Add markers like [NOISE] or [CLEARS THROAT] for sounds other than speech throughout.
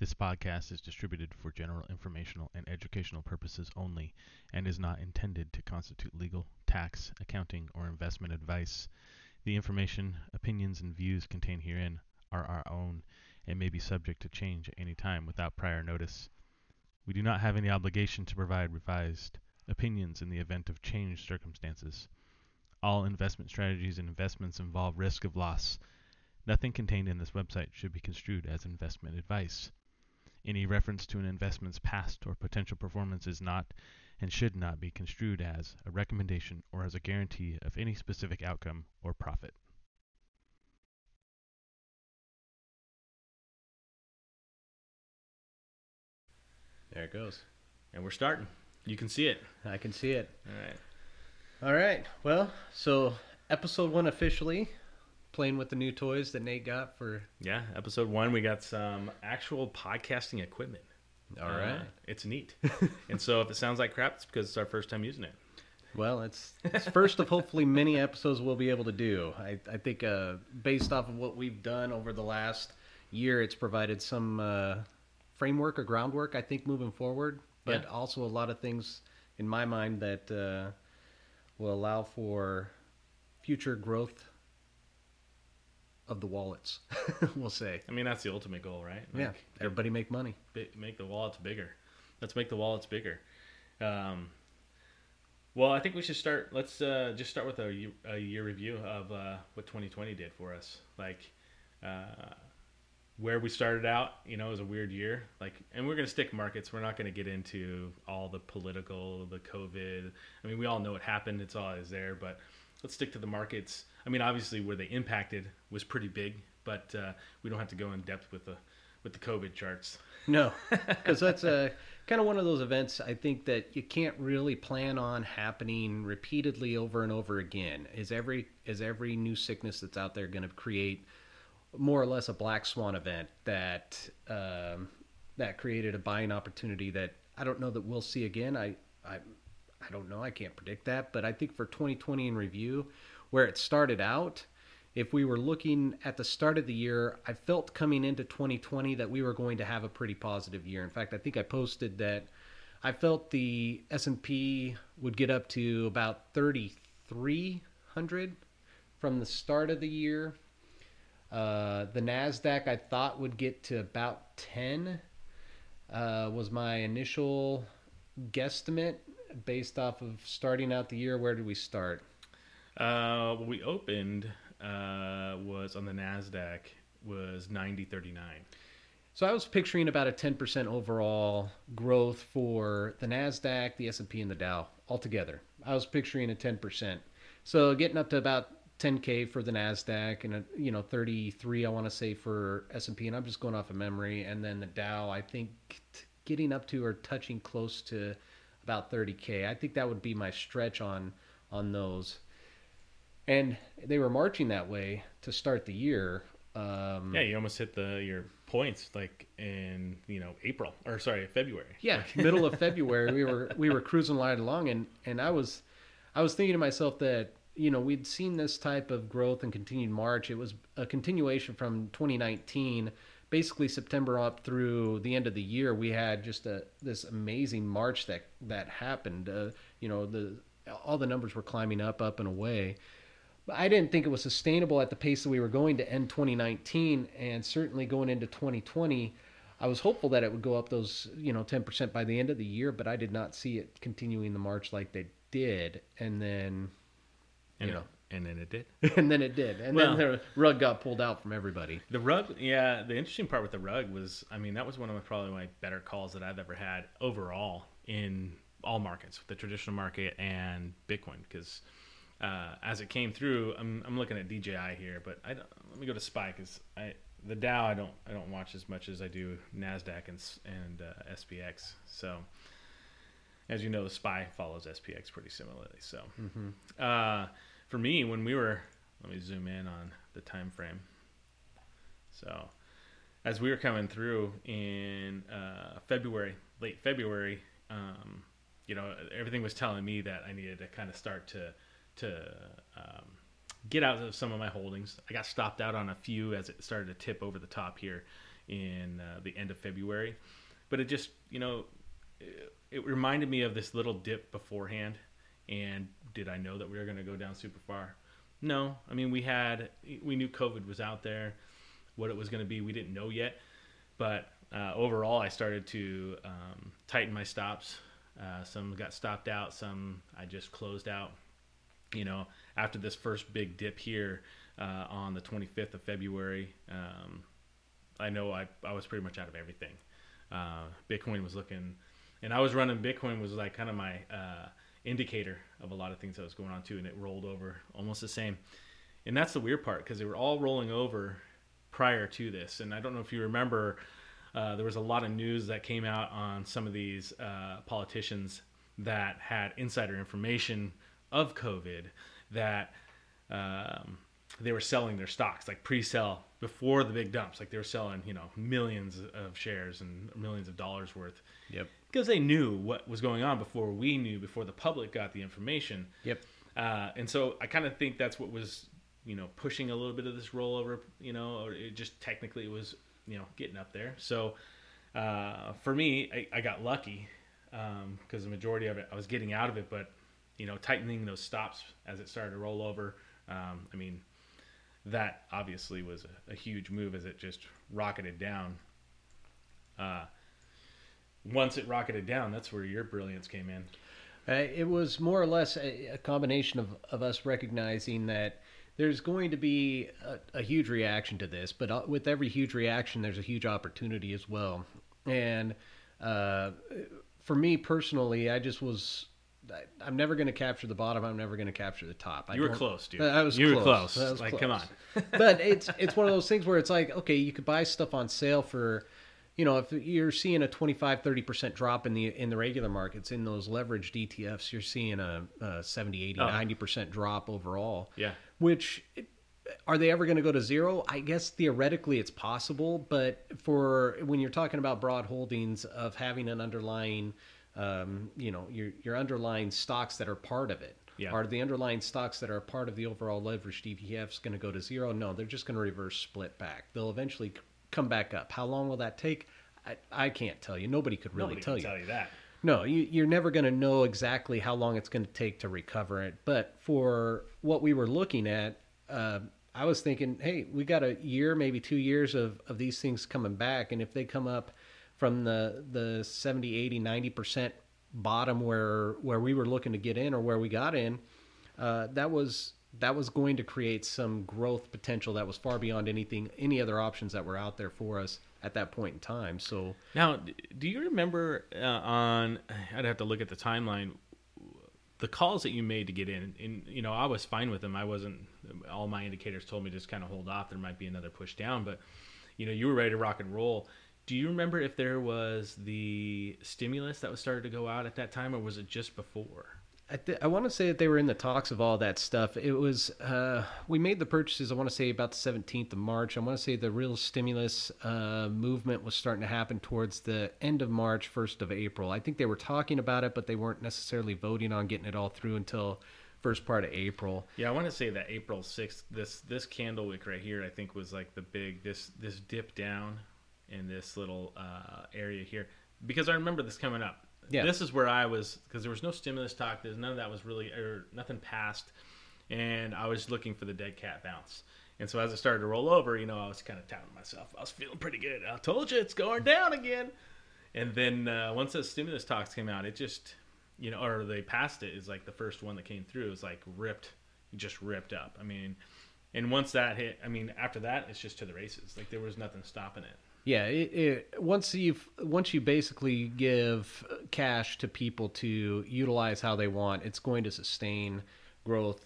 This podcast is distributed for general informational and educational purposes only and is not intended to constitute legal, tax, accounting, or investment advice. The information, opinions, and views contained herein are our own and may be subject to change at any time without prior notice. We do not have any obligation to provide revised opinions in the event of changed circumstances. All investment strategies and investments involve risk of loss. Nothing contained in this website should be construed as investment advice. Any reference to an investment's past or potential performance is not and should not be construed as a recommendation or as a guarantee of any specific outcome or profit. There it goes. And we're starting. You can see it. I can see it. All right. All right. Well, so episode one officially playing with the new toys that Nate got for. Yeah, episode one, we got some actual podcasting equipment. All right. Uh, it's neat. [LAUGHS] and so if it sounds like crap, it's because it's our first time using it. Well, it's, it's first of hopefully many episodes we'll be able to do. I, I think uh, based off of what we've done over the last year, it's provided some uh, framework or groundwork, I think, moving forward, but Yeah. also a lot of things in my mind that uh, will allow for future growth of the wallets, [LAUGHS] we'll say. I mean, that's the ultimate goal, right? yeah, everybody make money. make the wallets bigger. Let's make the wallets bigger. Um, well, I think we should start. Let's uh, just start with a, year- a year review of uh, what 2020 did for us. Like uh, where we started out, you know, it was a weird year. Like, and we're gonna stick markets. We're not gonna get into all the political, the COVID. I mean, we all know what happened. It's always there, but let's stick to the markets. I mean, obviously, where they impacted was pretty big, but uh, we don't have to go in depth with the with the COVID charts. No, [LAUGHS] because that's a kind of one of those events I think that you can't really plan on happening repeatedly over and over again. Is every is every new sickness that's out there going to create more or less a black swan event that um, that created a buying opportunity that I don't know that we'll see again. I I I don't know. I can't predict that, but I think for 2020 in review, where it started out, if we were looking at the start of the year, I felt coming into 2020 that we were going to have a pretty positive year. In fact, I think I posted that I felt the S&P would get up to about 3300 from the start of the year. Uh, the Nasdaq I thought would get to about 10 uh, was my initial guesstimate based off of starting out the year. Where did we start? Uh, what we opened uh, was on the Nasdaq was ninety thirty nine. So I was picturing about a 10% overall growth for the Nasdaq, the S&P and the Dow altogether. I was picturing a 10%. So getting up to about 10k for the Nasdaq and a, you know 33 I want to say for S&P and I'm just going off of memory and then the Dow I think t- getting up to or touching close to about 30k. I think that would be my stretch on on those. And they were marching that way to start the year. Um, Yeah, you almost hit the your points like in you know April or sorry February. yeah [LAUGHS] middle of february we were we were cruising right along and and i was i was thinking to myself that you know we'd seen this type of growth and continued march it was a continuation from 2019 basically september up through the end of the year we had just a this amazing march that that happened uh, you know the all the numbers were climbing up up and away but I didn't think it was sustainable at the pace that we were going to end 2019 and certainly going into 2020. I was hopeful that it would go up those, you know, 10% by the end of the year, but I did not see it continuing the march like they did. And then, and, you know, [LAUGHS] and then it did. and then it did. And Well- then the rug got pulled out from everybody. The rug, yeah. The interesting part with the rug was, I mean, that was one of my, probably my better calls that I've ever had overall in all markets, the traditional market and Bitcoin, because uh, as it came through, I'm, I'm looking at DJI here, but I don't, let me go to Spy because I the Dow I don't I don't watch as much as I do Nasdaq and and uh, SPX. So as you know, the Spy follows SPX pretty similarly. So uh, for me, when we were, let me zoom in on the time frame. So, as we were coming through in uh, February, late February, um, you know, everything was telling me that I needed to kind of start to to um, get out of some of my holdings. I got stopped out on a few as it started to tip over the top here in uh, the end of February, but it just you know it, it reminded me of this little dip beforehand. And did I know that we were going to go down super far? No. I mean, we had we knew COVID was out there. What it was going to be, we didn't know yet. But uh, overall, I started to um, tighten my stops. Uh, some got stopped out. Some I just closed out. You know, after this first big dip here uh, on the 25th of February, um, I know I, I was pretty much out of everything. Uh, Bitcoin was looking, and I was running Bitcoin was like kind of my uh, indicator of a lot of things that was going on too, and it rolled over almost the same. And that's the weird part because they were all rolling over prior to this. And I don't know if you remember, uh, there was a lot of news that came out on some of these uh, politicians that had insider information of COVID that um, they were selling their stocks, like pre-sell before the big dumps. Like they were selling, you know, millions of shares and millions of dollars worth. Yep. Because they knew what was going on before we knew, before the public got the information. Yep. Uh, and so I kind of think that's what was, you know, pushing a little bit of this rollover. You know, or it just technically it was, you know, getting up there. So uh, for me, I, I got lucky because um, the majority of it I was getting out of it, but you know, tightening those stops as it started to roll over. Um, I mean, that obviously was a, a, huge move as it just rocketed down. Uh, once it rocketed down, that's where your brilliance came in. Uh, it was more or less a, a, combination of, of us recognizing that there's going to be a, a huge reaction to this, but uh, with every huge reaction, there's a huge opportunity as well. And uh, for me personally, I just was I'm never going to capture the bottom. I'm never going to capture the top. I you were close, dude. I was. You close. were close. Was like, close. come on. [LAUGHS] but it's it's one of those things where it's like, okay, you could buy stuff on sale for, you know, if you're seeing a 25, 30 percent drop in the in the regular markets in those leveraged ETFs, you're seeing a, a 70, 80, 90 percent drop overall. Yeah. Which are they ever going to go to zero? I guess theoretically it's possible, but for when you're talking about broad holdings of having an underlying um, you know your your underlying stocks that are part of it. Yeah. Are the underlying stocks that are part of the overall leveraged ETFs going to go to zero? No, they're just going to reverse split back. They'll eventually come back up. How long will that take? I, I can't tell you. Nobody could really Nobody tell you. Tell you that. No, you, are never going to know exactly how long it's going to take to recover it. But for what we were looking at, uh, I was thinking, hey, we got a year, maybe two years of, of these things coming back. And if they come up from the the 70 80 90% bottom where where we were looking to get in or where we got in uh, that was that was going to create some growth potential that was far beyond anything any other options that were out there for us at that point in time. So now do you remember uh, on i'd have to look at the timeline the calls that you made to get in and you know i was fine with them. I wasn't all my indicators told me just kind of hold off. There might be another push down but you know you were ready to rock and roll do you remember if there was the stimulus that was started to go out at that time, or was it just before? I, th- I want to say that they were in the talks of all that stuff. It was uh, we made the purchases. I want to say about the seventeenth of March. I want to say the real stimulus uh, movement was starting to happen towards the end of March, first of April. I think they were talking about it, but they weren't necessarily voting on getting it all through until first part of April. Yeah, I want to say that April sixth. This this candle wick right here, I think, was like the big this this dip down in this little uh, area here because I remember this coming up. Yeah. This is where I was because there was no stimulus talk. There's none of that was really or nothing passed, and I was looking for the dead cat bounce. And so as it started to roll over, you know, I was kind of touting myself. I was feeling pretty good. I told you it's going down again. And then uh, once the stimulus talks came out, it just, you know, or they passed it is like the first one that came through. It was like ripped, just ripped up. I mean, and once that hit, I mean, after that, it's just to the races. Like there was nothing stopping it. Yeah, it, it, once you once you basically give cash to people to utilize how they want, it's going to sustain growth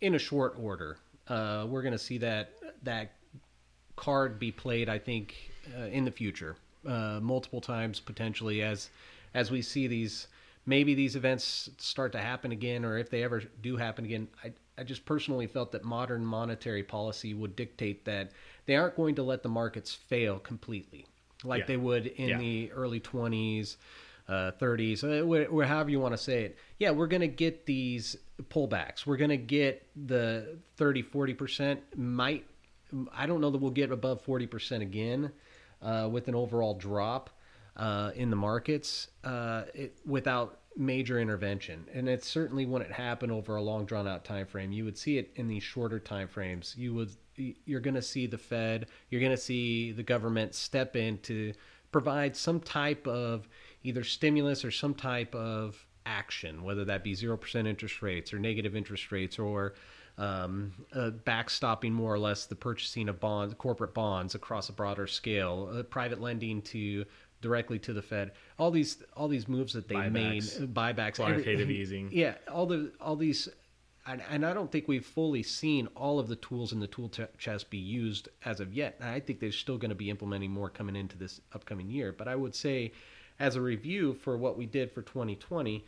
in a short order. Uh, we're going to see that that card be played, I think, uh, in the future, uh, multiple times potentially as as we see these maybe these events start to happen again, or if they ever do happen again. I I just personally felt that modern monetary policy would dictate that they aren't going to let the markets fail completely like yeah. they would in yeah. the early 20s uh, 30s, uh, however you want to say it. Yeah, we're going to get these pullbacks. We're going to get the 30, 40%. Might I don't know that we'll get above 40% again uh, with an overall drop uh, in the markets uh, it, without major intervention. And it's certainly when it happened over a long drawn out time frame. You would see it in these shorter time frames. You would you're going to see the Fed, you're going to see the government step in to provide some type of either stimulus or some type of action, whether that be 0% interest rates or negative interest rates or um, uh, backstopping more or less the purchasing of bonds, corporate bonds across a broader scale, uh, private lending to directly to the Fed. All these all these moves that they Buybacks. made, uh, buybacks, Quantitative every- [LAUGHS] easing. Yeah, all the all these, and, and I don't think we've fully seen all of the tools in the tool ch- chest be used as of yet. And I think they're still going to be implementing more coming into this upcoming year. But I would say, as a review for what we did for 2020,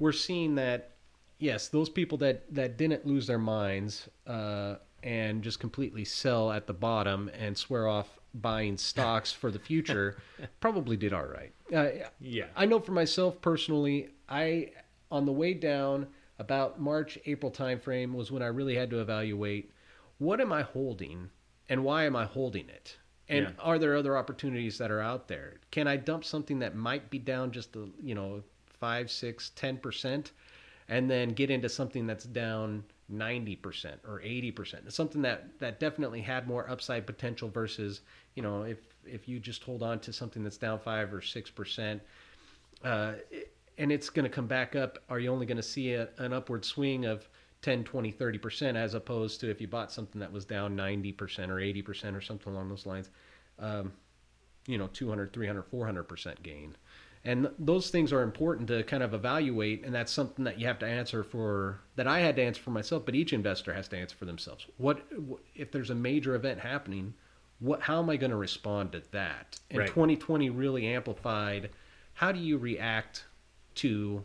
we're seeing that yes, those people that that didn't lose their minds uh, and just completely sell at the bottom and swear off buying stocks for the future [LAUGHS] probably did all right. Uh, Yeah. I know for myself personally, I on the way down about March April timeframe was when I really had to evaluate what am I holding and why am I holding it. And Yeah. are there other opportunities that are out there? Can I dump something that might be down just a, you know five, six, ten percent, and then get into something that's down ninety percent or 80%. It's Something that that definitely had more upside potential versus you know if if you just hold on to something that's down five or six percent, uh, and it's going to come back up. Are you only going to see a, an upward swing of 10, 20, 30% as opposed to if you bought something that was down 90% or 80% or something along those lines, um, you know, 200, 300, 400% gain. And those things are important to kind of evaluate, and that's something that you have to answer for. That I had to answer for myself, but each investor has to answer for themselves. What if there's a major event happening? What? How am I going to respond to that? And Right. 2020 really amplified. How do you react to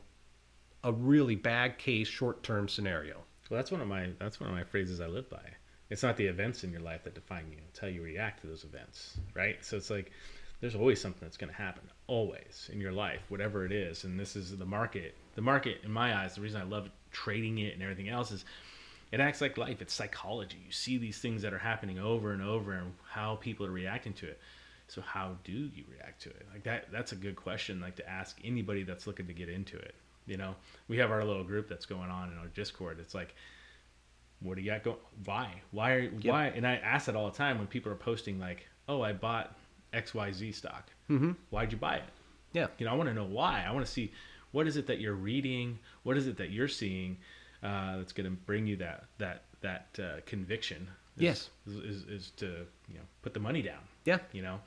a really bad case short-term scenario? Well, that's one of my that's one of my phrases I live by. It's not the events in your life that define you; it's how you react to those events, right? So it's like there's always something that's going to happen, always in your life, whatever it is. And this is the market. The market, in my eyes, the reason I love trading it and everything else is it acts like life. It's psychology. You see these things that are happening over and over, and how people are reacting to it. So how do you react to it? Like that. That's a good question. Like to ask anybody that's looking to get into it. You know, we have our little group that's going on in our Discord. It's like, what do you got going? Why? Why? Are, Why? And I ask that all the time when people are posting like, "Oh, I bought X Y Z stock. Mm-hmm. Why'd you buy it?" Yeah. You know, I want to know why. I want to see what is it that you're reading, what is it that you're seeing uh, that's going to bring you that that that uh, conviction. Is, Yes. is, is, is to you know put the money down. Yeah. You know,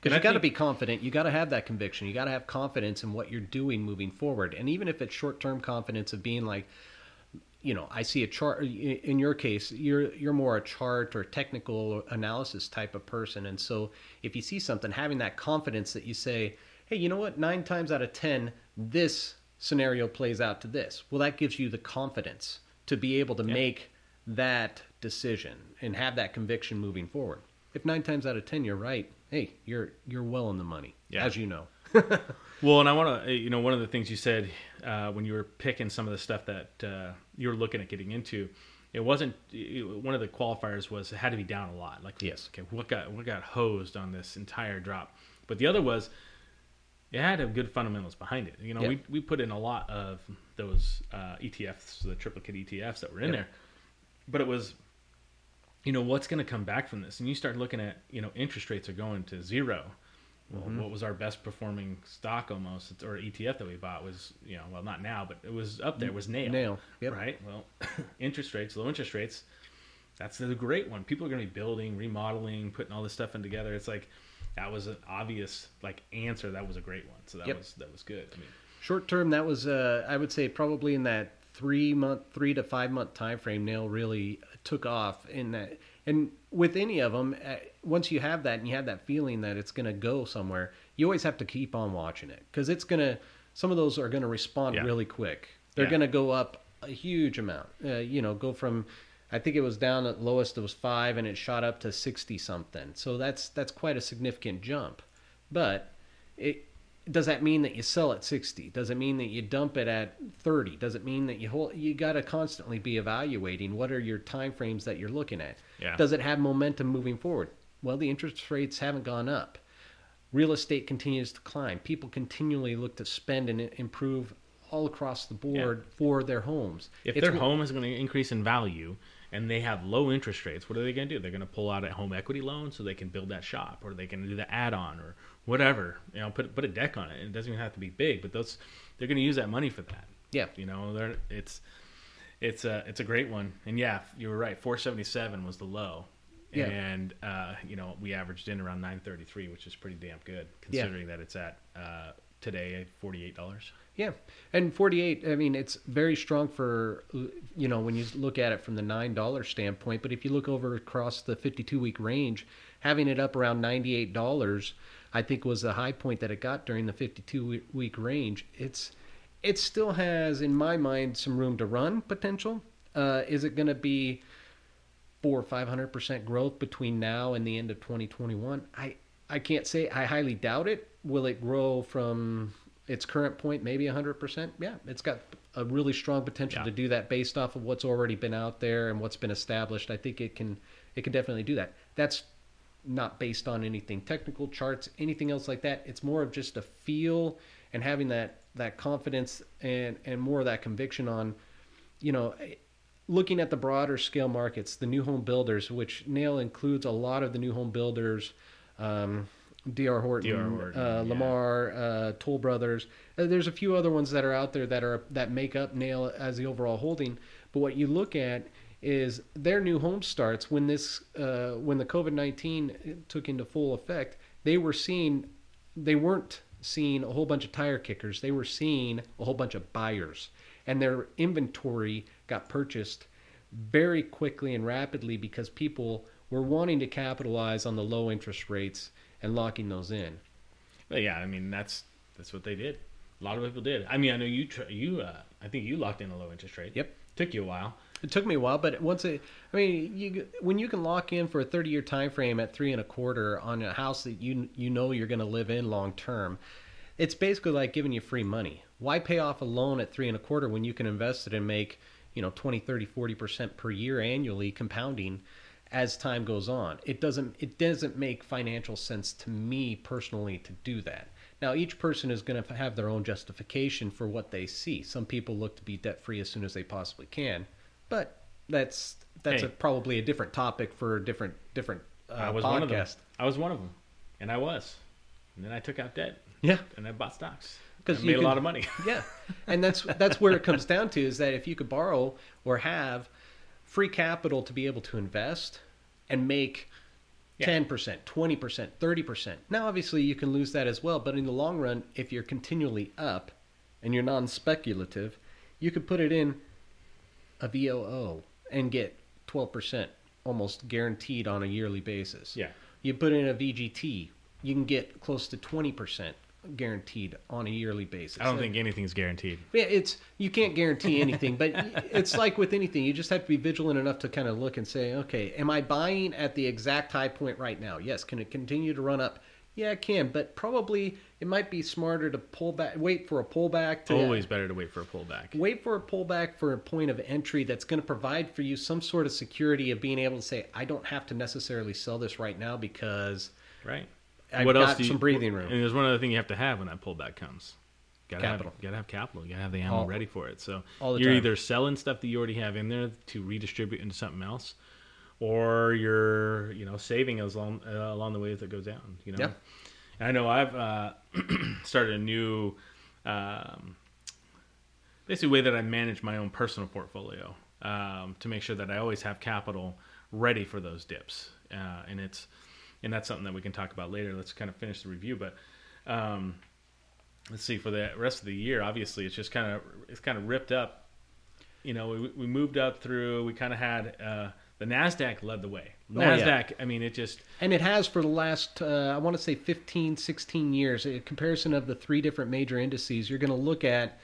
Because you got to be confident. You got to have that conviction. You got to have confidence in what you're doing moving forward. And even if it's short-term confidence of being like, you know, I see a chart. In your case, you're you're more a chart or technical analysis type of person. And so, if you see something, having that confidence that you say, hey, you know what? Nine times out of ten, this scenario plays out to this. Well, that gives you the confidence to be able to Yeah. make that decision and have that conviction moving forward. If nine times out of ten you're right, hey, you're you're well in the money, Yeah. as you know. [LAUGHS] Well, and I want to, you know, one of the things you said uh, when you were picking some of the stuff that uh, you were looking at getting into, it wasn't it, one of the qualifiers was it had to be down a lot. Like, Yes. okay, what got what got hosed on this entire drop? But the other was it had to have good fundamentals behind it. You know, Yeah. we we put in a lot of those uh, ETFs, the triplicate ETFs that were in Yeah. there, but it was. You know what's going to come back from this, and you start looking at you know interest rates are going to zero, well, Mm-hmm. what was our best performing stock almost or ETF that we bought was you know well not now but it was up there was nail Nail, yep. right well [COUGHS] interest rates low interest rates that's the great one people are going to be building remodeling putting all this stuff in together it's like that was an obvious like answer that was a great one so that Yep. was that was good I mean Short term, that was uh, I would say probably in that three month, three to five month time frame. Nail really took off in that, and with any of them, uh, once you have that and you have that feeling that it's going to go somewhere, you always have to keep on watching it because it's going to. Some of those are going to respond Yeah. really quick. They're Yeah. going to go up a huge amount. Uh, you know, go from. I think it was down at lowest. It was five, and it shot up to sixty something. So that's that's quite a significant jump. But it does that mean that you sell at 60 does it mean that you dump it at 30 does it mean that you hold you got to constantly be evaluating what are your time frames that you're looking at? Yeah. does it have momentum moving forward? Well the interest rates haven't gone up. Real estate continues to climb. People continually look to spend and improve all across the board for their homes. If It's their home is going to increase in value and they have low interest rates, what are they going to do? They're going to pull out a home equity loan so they can build that shop, or they can do the add-on, or whatever. You know, put put a deck on it. It doesn't even have to be big, but those they're going to use that money for that. yeah You know, they're, it's it's a it's a great one. And yeah, you were right. 477 was the low. Yeah. And uh, you know, we averaged in around 933, which is pretty damn good Yeah. considering that it's at uh, today $48. Yeah, and 48. I mean, it's very strong for you know when you look at it from the nine dollar standpoint. But if you look over across the 52 week range, having it up around 98 dollars, I think was the high point that it got during the 52 week range. It's it still has, in my mind, some room to run potential. Uh, is it going to be four or five hundred percent growth between now and the end of 2021? I I can't say. I highly doubt it. Will it grow from its current point, maybe 100%? Yeah, it's got a really strong potential Yeah. to do that based off of what's already been out there and what's been established. I think it can it can definitely do that. That's not based on anything technical charts, anything else like that. It's more of just a feel and having that that confidence and and more of that conviction on, you know, looking at the broader scale markets, the new home builders, which Nail includes a lot of the new home builders, um, D.R. Horton, D.R. Horton, uh, yeah. Lennar, uh, Toll Brothers. Uh, there's a few other ones that are out there that are that make up Nail as the overall holding. But what you look at is their new home starts when this uh, when the COVID nineteen took into full effect. They were seeing they weren't seeing a whole bunch of tire kickers. They were seeing a whole bunch of buyers, and their inventory got purchased very quickly and rapidly because people were wanting to capitalize on the low interest rates and locking those in. But yeah, I mean that's that's what they did. A lot of people did. I mean, I know you tr- you uh, I think you locked in a low interest rate. Yep. Took you a while. It took me a while, but once it, I mean, you when you can lock in for a thirty year time frame at three and a quarter on a house that you you know you're going to live in long term, it's basically like giving you free money. Why pay off a loan at three and a quarter when you can invest it and make you know 20, 30, 40 percent per year annually compounding as time goes on? It doesn't it doesn't make financial sense to me personally to do that. Now, each person is going to have their own justification for what they see. Some people look to be debt free as soon as they possibly can, but that's that's Hey. a, probably a different topic for a different different uh, I was podcast. one of them. I was one of them, and I was. And then I took out debt Yeah, and I bought stocks. 'Cause I you made a lot of money. [LAUGHS] yeah, and that's that's where it comes down to is that if you could borrow or have free capital to be able to invest and make Yeah. ten percent, twenty percent, thirty percent. Now, obviously, you can lose that as well, but in the long run, if you're continually up and you're non-speculative, you could put it in a VOO and get twelve percent almost guaranteed on a yearly basis. yeah. You put in a VGT, you can get close to twenty percent guaranteed on a yearly basis. I don't think anything's guaranteed. Yeah, it's you can't guarantee anything, but [LAUGHS] it's like with anything, you just have to be vigilant enough to kind of look and say, okay, am I buying at the exact high point right now? Yes. Can it continue to run up? Yeah, it can, but probably it might be smarter to pull back, wait for a pullback to Always better to wait for a pullback. wait for a pullback for a point of entry that's going to provide for you some sort of security of being able to say, I don't have to necessarily sell this right now because Right. I've what got do you, some breathing room. And there's one other thing you have to have when that pullback comes. Gotta Capital. Have, gotta have capital. You gotta have the ammo All- ready for it. So all the you're time. either selling stuff that you already have in there to redistribute into something else, or you're you know saving as long uh, along the way as it goes down. You know. Yeah. And I know I've uh, [CLEARS THROAT] started a new, um, basically way that I manage my own personal portfolio um, to make sure that I always have capital ready for those dips. Uh, and it's and that's something that we can talk about later. Let's kind of finish the review, but um, let's see for the rest of the year. Obviously, it's just kind of it's kind of ripped up. You know, we, we moved up through. We kind of had uh, the Nasdaq led the way. Oh, yeah. Nasdaq. I mean, it just And it has for the last, uh, I want to say 15, 16 years. A comparison of the three different major indices, you're going to look at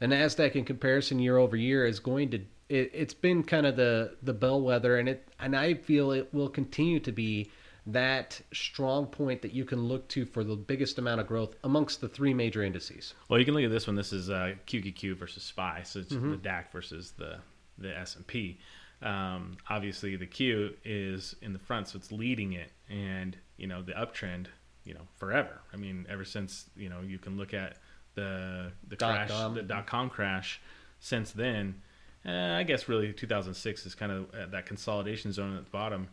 the Nasdaq in comparison year over year is going to. It, it's been kind of the the bellwether, and it and I feel it will continue to be that strong point that you can look to for the biggest amount of growth amongst the three major indices. Well, you can look at this one. This is uh, QQQ versus SPY, so it's the DAC versus the the S and P. Um, obviously, the Q is in the front, so it's leading it, and you know the uptrend, you know, forever. I mean, ever since you know you can look at the the Dot crash, com. the dot com crash. Since then, uh, I guess really 2006 is kind of that consolidation zone at the bottom.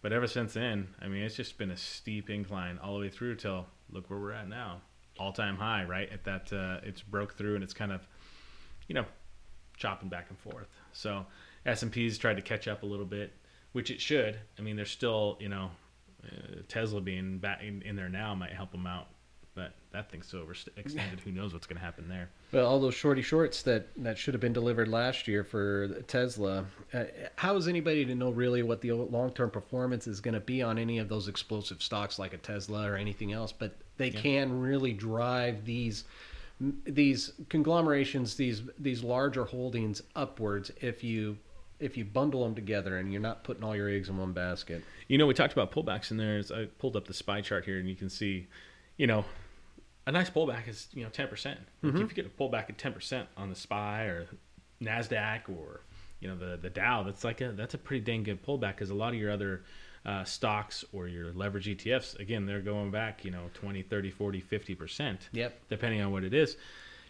But ever since then, I mean, it's just been a steep incline all the way through till look where we're at now, all time high, right? At that, uh, it's broke through and it's kind of, you know, chopping back and forth. So S and P's tried to catch up a little bit, which it should. I mean, there's still, you know, uh, Tesla being back in, in there now might help them out, but that thing's so overextended. Who knows what's going to happen there? Well, all those shorty shorts that, that should have been delivered last year for Tesla. Uh, how is anybody to know really what the long term performance is going to be on any of those explosive stocks like a Tesla or anything else? But they Yeah. can really drive these these conglomerations, these these larger holdings upwards if you if you bundle them together and you're not putting all your eggs in one basket. You know, we talked about pullbacks in there. I pulled up the SPY chart here, and you can see, you know, a nice pullback is you know ten percent. Like If you get a pullback at ten percent on the SPY or Nasdaq or you know the the Dow, that's like a that's a pretty dang good pullback because a lot of your other uh, stocks or your leverage ETFs, again, they're going back, you know, 20, 30, 40, 50 percent Yep. depending on what it is.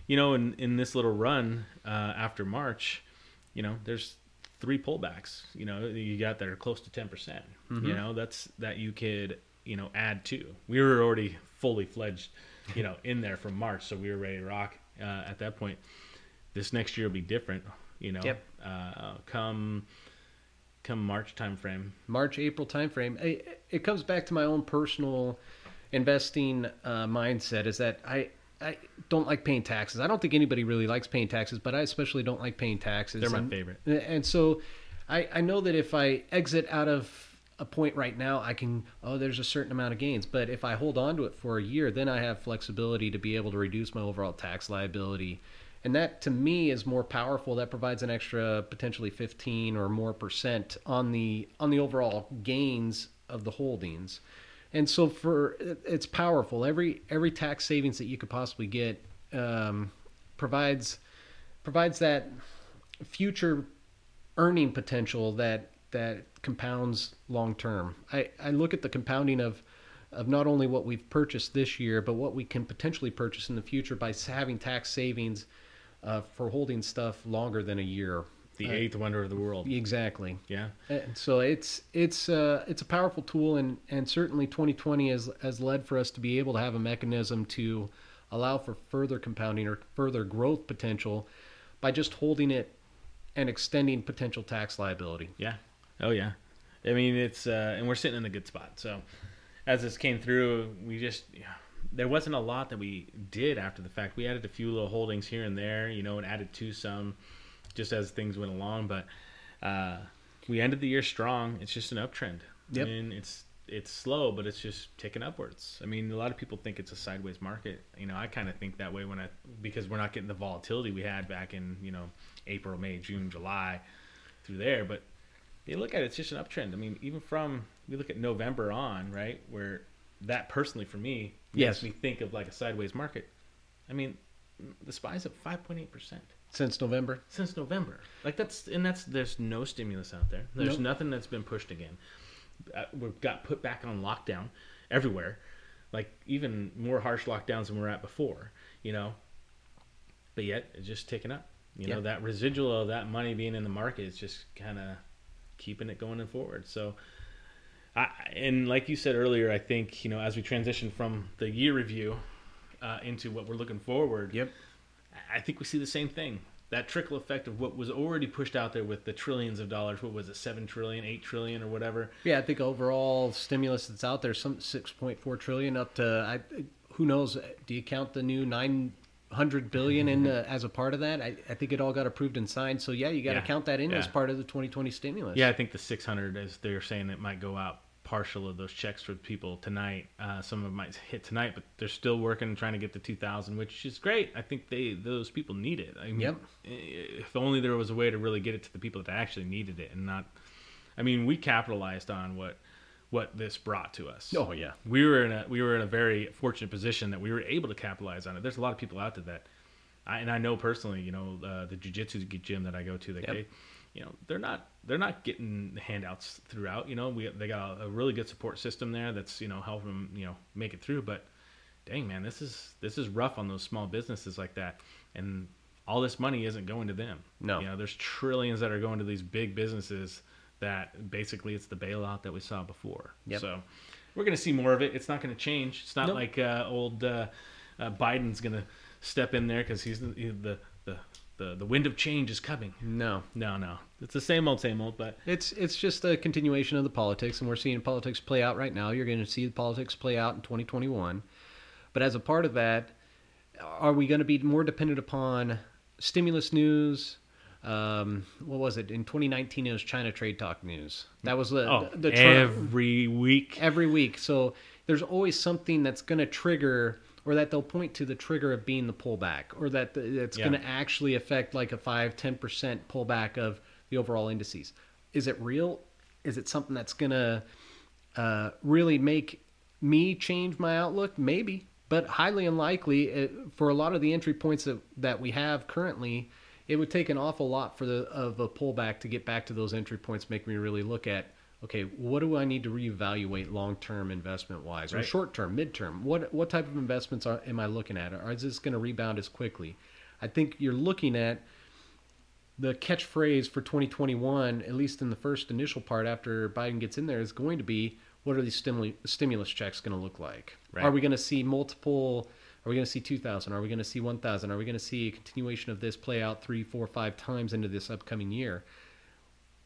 You know, in, in this little run uh, after March, you know, there's three pullbacks. You know, you got that are close to ten percent. You know, that's that you could you know add to. We were already fully fledged, you know, in there from March, so we were ready to rock uh, at that point. This next year will be different. You know, Yep. uh, come come March timeframe. March April timeframe. It, it comes back to my own personal investing uh, mindset. Is that I I don't like paying taxes. I don't think anybody really likes paying taxes, but I especially don't like paying taxes. They're my and, favorite. And so, I I know that if I exit out of a point right now, I can oh there's a certain amount of gains. But if I hold on to it for a year, then I have flexibility to be able to reduce my overall tax liability. And that to me is more powerful. That provides an extra potentially 15 or more percent on the on the overall gains of the holdings. And so for it's powerful. Every every tax savings that you could possibly get um, provides provides that future earning potential that that compounds long term. I, I look at the compounding of of not only what we've purchased this year, but what we can potentially purchase in the future by having tax savings uh, for holding stuff longer than a year. The Uh, eighth wonder of the world. Exactly. Yeah. And so it's it's uh, it's a powerful tool, and and certainly 2020 has has led for us to be able to have a mechanism to allow for further compounding or further growth potential by just holding it and extending potential tax liability. Yeah. Oh yeah. I mean, it's uh, and we're sitting in a good spot. So as this came through, we just yeah, there wasn't a lot that we did after the fact. We added a few little holdings here and there, you know, and added to some just as things went along. But uh, we ended the year strong. It's just an uptrend. Yep. I mean, it's it's slow, but it's just ticking upwards. I mean, a lot of people think it's a sideways market. You know, I kind of think that way when I because we're not getting the volatility we had back in you know April, May, June, July through there. But you look at it, it's just an uptrend. I mean, even from we look at November on, right, where that personally for me Yes. makes me think of like a sideways market. I mean, the SPY's up five point eight percent Since November, since November. Like that's and that's there's no stimulus out there. There's Nope. nothing that's been pushed again. Uh, we've got put back on lockdown everywhere, like even more harsh lockdowns than we we're at before. You know, but yet it's just ticking up. You know that residual of that money being in the market is just kind of keeping it going and forward. So. I, and like you said earlier, I think you know as we transition from the year review uh, into what we're looking forward, Yep. I think we see the same thing. That trickle effect of what was already pushed out there with the trillions of dollars. What was it, seven trillion, eight trillion, or whatever? yeah, I think overall stimulus that's out there, some 6.4 trillion up to I, who knows? Do you count the new 900 billion in uh, as a part of that? I, I think it all got approved and signed. So yeah, you got to Yeah. count that in as part of the 2020 stimulus. Yeah, I think the six hundred, as they're saying, it might go out partial of those checks for people tonight. Uh, some of them might hit tonight, but they're still working trying to get the two thousand, which is great. I think they those people need it. I mean, Yep. If only there was a way to really get it to the people that actually needed it, and not. I mean, we capitalized on what what this brought to us. Oh yeah. we were in a we were in a very fortunate position that we were able to capitalize on it. There's a lot of people out there that, I, and I know personally, you know, uh, the jujitsu gym that I go to, that Yep. they, you know, they're not they're not getting handouts throughout. You know, we they got a, a really good support system there that's you know helping them you know make it through. But dang man, this is this is rough on those small businesses like that, and all this money isn't going to them. No. you know, there's trillions that are going to these big businesses that basically it's the bailout that we saw before. Yep. So we're going to see more of it. It's not going to change. It's not Nope. like uh, old uh, uh, Biden's going to step in there because he's the, the the the wind of change is coming. No. No, no, it's the same old, same old. But It's it's just a continuation of the politics, and we're seeing politics play out right now. You're going to see the politics play out in 2021. But as a part of that, are we going to be more dependent upon stimulus news? Um, what was it in 2019? It was China trade talk news. That was the oh, the, the Trump- every week. every week. So there's always something that's going to trigger, or that they'll point to the trigger of being the pullback, or that the, it's Yeah. going to actually affect like a 5 10% pullback of the overall indices. Is it real? Is it something that's going to uh, really make me change my outlook? Maybe, but highly unlikely. It, for a lot of the entry points that, that we have currently, it would take an awful lot for the of a pullback to get back to those entry points. Make me really look at okay, what do I need to reevaluate long term investment wise, or short term, mid term? What what type of investments are, am I looking at? Or is this going to rebound as quickly? I think you're looking at the catchphrase for 2021, at least in the first initial part after Biden gets in there, is going to be what are these stimuli- stimulus checks going to look like? Right. Are we going to see multiple? Are we going to see 2,000? Are we going to see 1,000? Are we going to see a continuation of this play out three, four, five times into this upcoming year?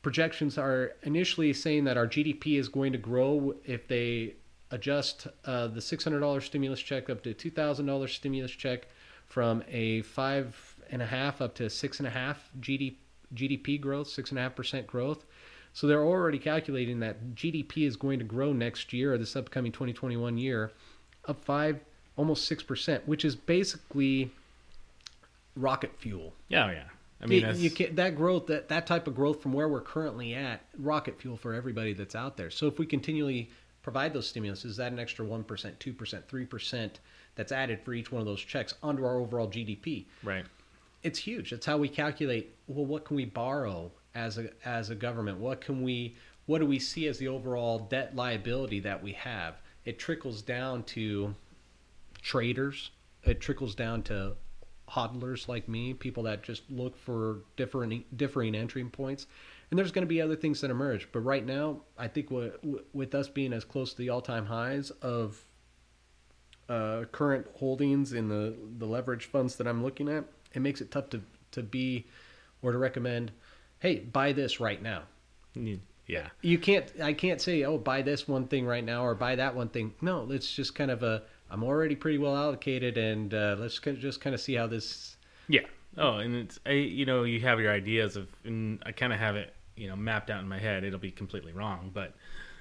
Projections are initially saying that our GDP is going to grow if they adjust uh, the $600 stimulus check up to $2,000 stimulus check from a five and a half up to six and a half GDP, GDP growth, six and a half percent growth. So they're already calculating that GDP is going to grow next year, or this upcoming 2021 year, up five, almost six percent, which is basically rocket fuel. Yeah, oh, yeah. I mean, You- you can, that growth, that, that type of growth from where we're currently at, rocket fuel for everybody that's out there. So if we continually provide those stimulus, is that an extra 1%, 2%, 3% that's added for each one of those checks onto our overall GDP? right. It's huge. That's how we calculate, well, what can we borrow as a, as a government? What can we, what do we see as the overall debt liability that we have? It trickles down to traders. It trickles down to hodlers like me, people that just look for different differing entry points. And there's going to be other things that emerge. But right now, I think what, with us being as close to the all-time highs of uh, current holdings in the the leverage funds that I'm looking at, it makes it tough to to be or to recommend, hey, buy this right now. Yeah. You can't. I can't say, oh, buy this one thing right now or buy that one thing. No, it's just kind of a. I'm already pretty well allocated, and uh, let's just kind of see how this. Yeah. Oh, and it's I, you know you have your ideas of, and I kind of have it you know mapped out in my head. It'll be completely wrong, but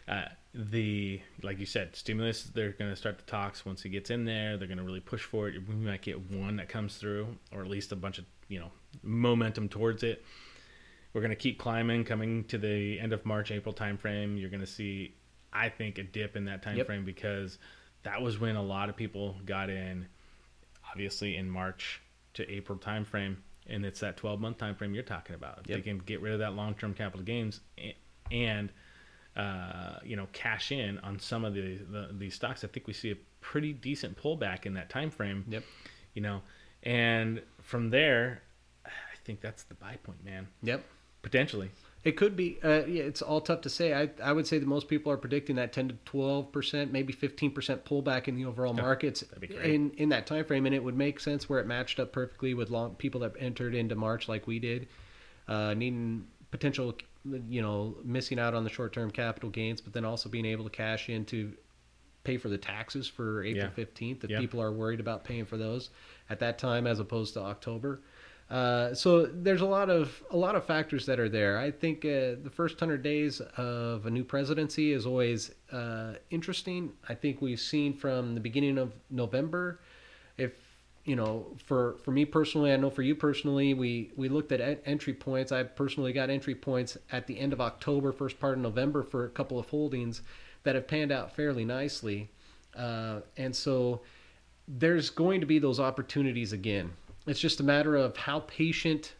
uh, the like you said, stimulus. They're going to start the talks once he gets in there. They're going to really push for it. We might get one that comes through, or at least a bunch of you know momentum towards it. We're going to keep climbing, coming to the end of March, April timeframe. You're going to see, I think, a dip in that time Yep. frame because that was when a lot of people got in obviously in March to April timeframe, and it's that 12 month time frame you're talking about. If Yep. They can get rid of that long term capital gains and uh, you know cash in on some of the, the these stocks. I think we see a pretty decent pullback in that time frame. Yep. You know, and from there, I think that's the buy point, man. Yep. Potentially. It could be. Uh, yeah, it's all tough to say. I I would say that most people are predicting that 10 to 12 percent, maybe 15 percent pullback in the overall Yeah, markets that'd be great. in in that time frame, and it would make sense where it matched up perfectly with long people that entered into March like we did, uh, needing potential, you know, missing out on the short term capital gains, but then also being able to cash in to pay for the taxes for April Yeah. 15th. That Yeah. people are worried about paying for those at that time as opposed to October. Uh, so there's a lot of a lot of factors that are there. I think uh, the first hundred days of a new presidency is always uh, interesting. I think we've seen from the beginning of November, if you know, for for me personally, I know for you personally, we we looked at entry points. I personally got entry points at the end of October, first part of November for a couple of holdings that have panned out fairly nicely. Uh, and so there's going to be those opportunities again. It's just a matter of how patient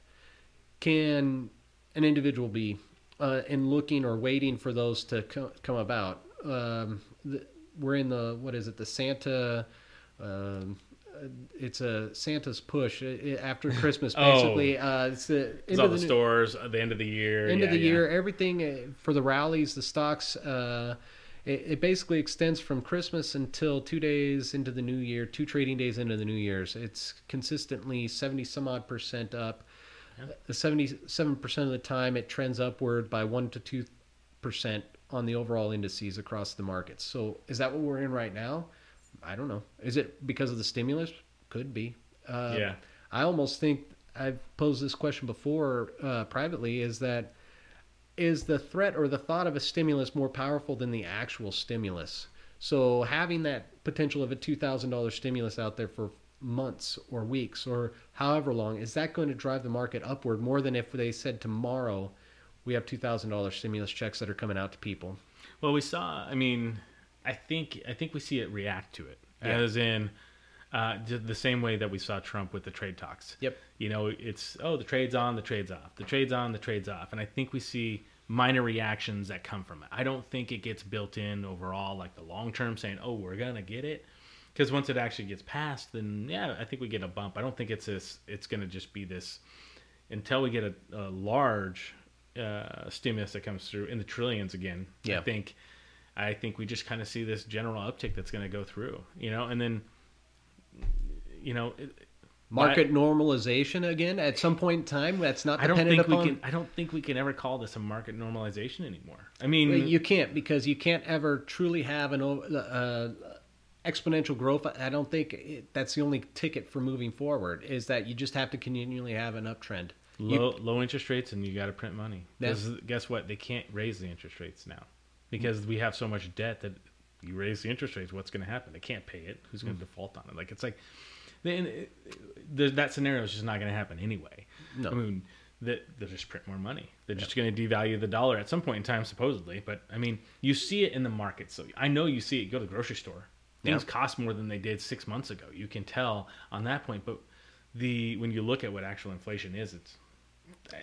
can an individual be uh, in looking or waiting for those to co- come about. Um, the, we're in the what is it? The Santa. Um, it's a Santa's push uh, after [LAUGHS] Christmas. Oh. Basically, uh, it's the It's all the, stores at the end of the year. end yeah, of the yeah. year. Everything uh, for the rallies, the stocks. Uh, it, it basically extends from Christmas until two days into the new year, two trading days into the new year's. It's consistently seventy some odd percent up. The seventy-seven percent of the time, it trends upward by one to two percent on the overall indices across the markets. So, is that what we're in right now? I don't know. Is it because of the stimulus? Could be. Uh, Yeah. I almost think I've posed this question before uh, privately. Is that is the threat or the thought of a stimulus more powerful than the actual stimulus? So having that potential of a two thousand dollars stimulus out there for months or weeks or however long is that going to drive the market upward more than if they said tomorrow we have two thousand dollars stimulus checks that are coming out to people? Well, we saw. I mean, I think I think we see it react to it, Yeah. as in uh, the same way that we saw Trump with the trade talks. Yep. You know, it's oh the trade's on, the trade's off, the trade's on, the trade's off, and I think we see minor reactions that come from it. I don't think it gets built in overall, like the long term saying, oh, we're gonna get it. Because once it actually gets passed, then yeah, I think we get a bump. I don't think it's this. It's going to just be this until we get a, a large uh, stimulus that comes through in the trillions again. Yeah. I think I think we just kind of see this general uptick that's going to go through, you know, and then you know, it, Market normalization again at some point in time. That's not I don't think upon. we can. I don't think we can ever call this a market normalization anymore. I mean, You can't because you can't ever truly have an uh, exponential growth. I don't think it, that's the only ticket for moving forward. Is that you just have to continually have an uptrend. You- low low interest rates and you got to print money. Guess what? They can't raise the interest rates now because we have so much debt that you raise the interest rates. What's going to happen? They can't pay it. Who's Mm. going to default on it? Like it's like then uh, it- that scenario is just not going to happen anyway. No. I mean. That they'll just print more money. They're just going to devalue the dollar at some point in time, supposedly. But I mean, you see it in the market. So I know you see it. Go to the grocery store. Things Yeah. cost more than they did six months ago. You can tell on that point. But the when you look at what actual inflation is, it's